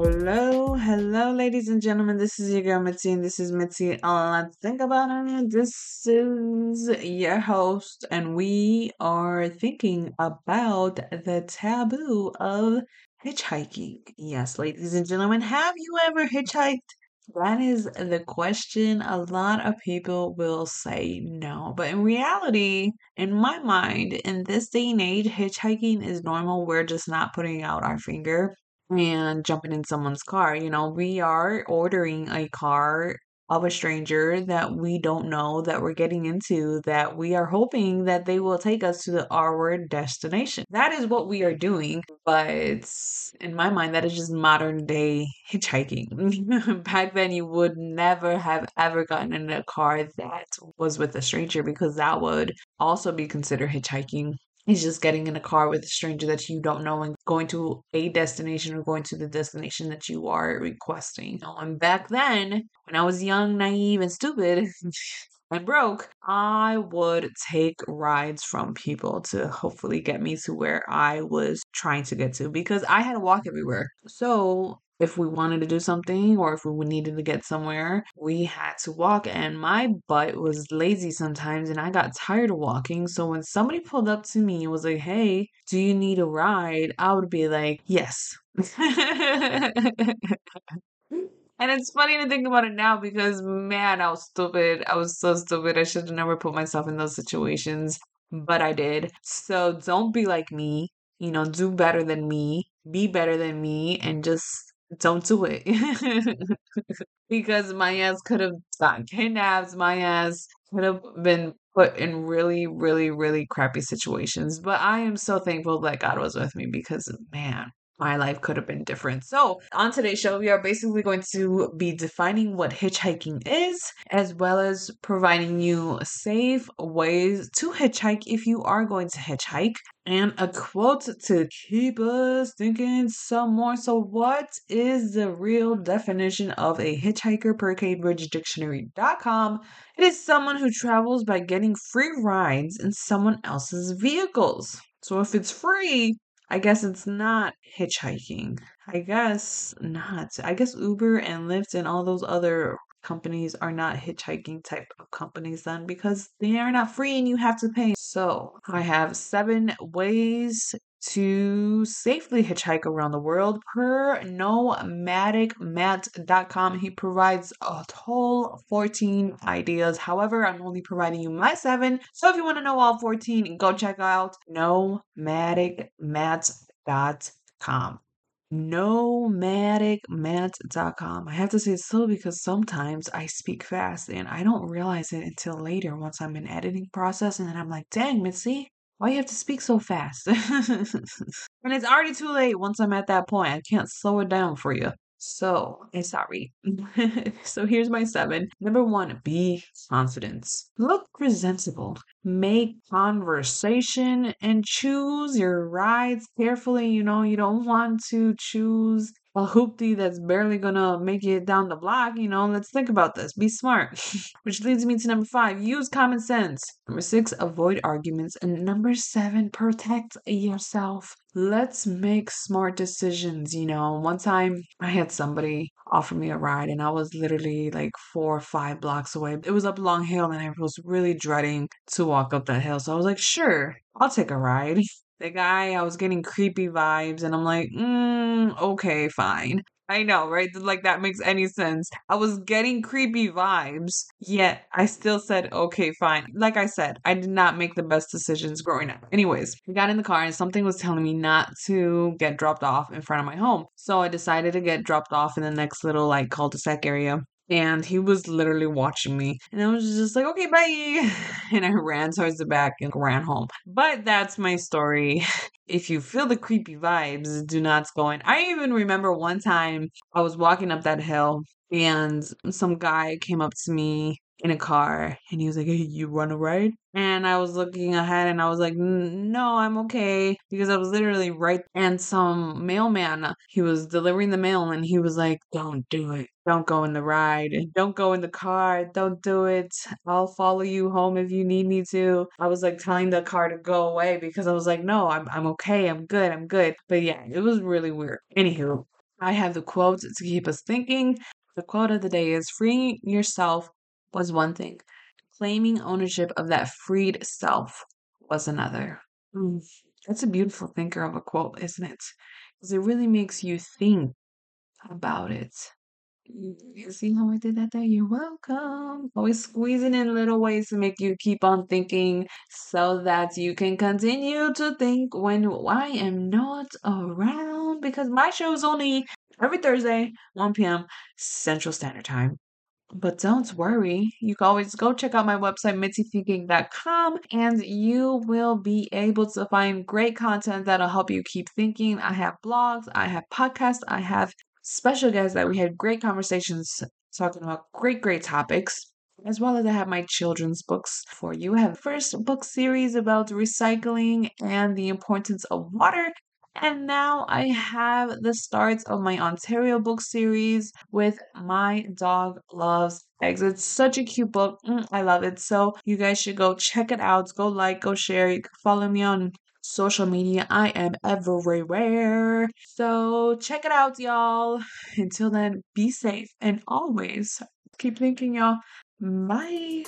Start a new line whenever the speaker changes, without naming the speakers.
Hello, hello, ladies and gentlemen. This is your girl Mitzi, and this is Mitzi. Let's think about it. This is your host, and we are thinking about the taboo of hitchhiking. Yes, ladies and gentlemen, have you ever hitchhiked? That is the question. A lot of people will say no, but in reality, in my mind, in this day and age, hitchhiking is normal. We're just not putting out our finger and jumping in someone's car. You know, we are ordering a car of a stranger that we don't know that we're getting into that we are hoping that they will take us to the our destination. That is what we are doing, but in my mind that is just modern day hitchhiking. Back then you would never have ever gotten in a car that was with a stranger because that would also be considered hitchhiking is just getting in a car with a stranger that you don't know and going to a destination or going to the destination that you are requesting. And back then, when I was young, naive, and stupid, and broke, I would take rides from people to hopefully get me to where I was trying to get to because I had to walk everywhere. So if we wanted to do something or if we needed to get somewhere, we had to walk. And my butt was lazy sometimes and I got tired of walking. So when somebody pulled up to me and was like, hey, do you need a ride? I would be like, yes. And it's funny to think about it now because man, I was stupid. I was so stupid. I should have never put myself in those situations, but I did. So don't be like me. You know, do better than me, be better than me, and just don't do it. because my ass could have gotten kidnapped. My ass could have been put in really, really, really crappy situations. But I am so thankful that God was with me because, man, my life could have been different. So, on today's show, we are basically going to be defining what hitchhiking is, as well as providing you safe ways to hitchhike if you are going to hitchhike, and a quote to keep us thinking some more. So, what is the real definition of a hitchhiker per CambridgeDictionary.com? It is someone who travels by getting free rides in someone else's vehicles. So, if it's free, I guess it's not hitchhiking. I guess not. I guess Uber and Lyft and all those other companies are not hitchhiking type of companies then because they are not free and you have to pay. So I have seven ways to safely hitchhike around the world per nomadicmatt.com. He provides a total 14 ideas. However, I'm only providing you my seven. So if you want to know all 14, go check out nomadicmatt.com nomadicmatt.com. I have to say it slow because sometimes I speak fast and I don't realize it until later once I'm in editing process and then I'm like, dang, Mitzi, why you have to speak so fast? and it's already too late once I'm at that point. I can't slow it down for you. So, sorry. so here's my seven. Number one, be confident. Look presentable. Make conversation and choose your rides carefully. You know, you don't want to choose a hoopty that's barely gonna make it down the block, you know, let's think about this. Be smart. Which leads me to number five, use common sense. Number six, avoid arguments. And number seven, protect yourself. Let's make smart decisions. You know, one time I had somebody offer me a ride and I was literally like four or five blocks away. It was up a long hill and I was really dreading to walk up that hill. So I was like, sure, I'll take a ride. The guy, I was getting creepy vibes, and I'm like, mm, okay, fine. I know, right? Like that makes any sense. I was getting creepy vibes, yet I still said, okay, fine. Like I said, I did not make the best decisions growing up. Anyways, we got in the car and something was telling me not to get dropped off in front of my home. So I decided to get dropped off in the next little like cul-de-sac area and he was literally watching me and i was just like okay bye and i ran towards the back and ran home. But that's my story. If you feel the creepy vibes do not go in. I even remember one time i was walking up that hill and some guy came up to me in a car and he was like, Hey, you want to ride? And I was looking ahead and I was like, No, I'm okay. Because I was literally right. And some mailman, uh, he was delivering the mail and he was like, Don't do it. Don't go in the ride. Don't go in the car. Don't do it. I'll follow you home if you need me to. I was like telling the car to go away because I was like, No, I'm, I'm okay. I'm good. I'm good. But yeah, it was really weird. Anywho, I have the quotes to keep us thinking. The quote of the day is freeing yourself was one thing, claiming ownership of that freed self was another. Mm, that's a beautiful thinker of a quote, isn't it? Because it really makes you think about it. You see how I did that there? You're welcome. Always squeezing in little ways to make you keep on thinking so that you can continue to think when I am not around because my show is only every Thursday, 1 p.m. Central Standard Time. But don't worry, you can always go check out my website, mitzythinking.com, and you will be able to find great content that'll help you keep thinking. I have blogs, I have podcasts, I have special guests that we had great conversations talking about great, great topics. As well as I have my children's books for you. I have first book series about recycling and the importance of water and now I have the starts of my Ontario book series with My Dog Loves Eggs. It's such a cute book. Mm, I love it. So you guys should go check it out. Go like, go share. You can follow me on social media. I am everywhere. So check it out, y'all. Until then, be safe and always keep thinking, y'all. Bye.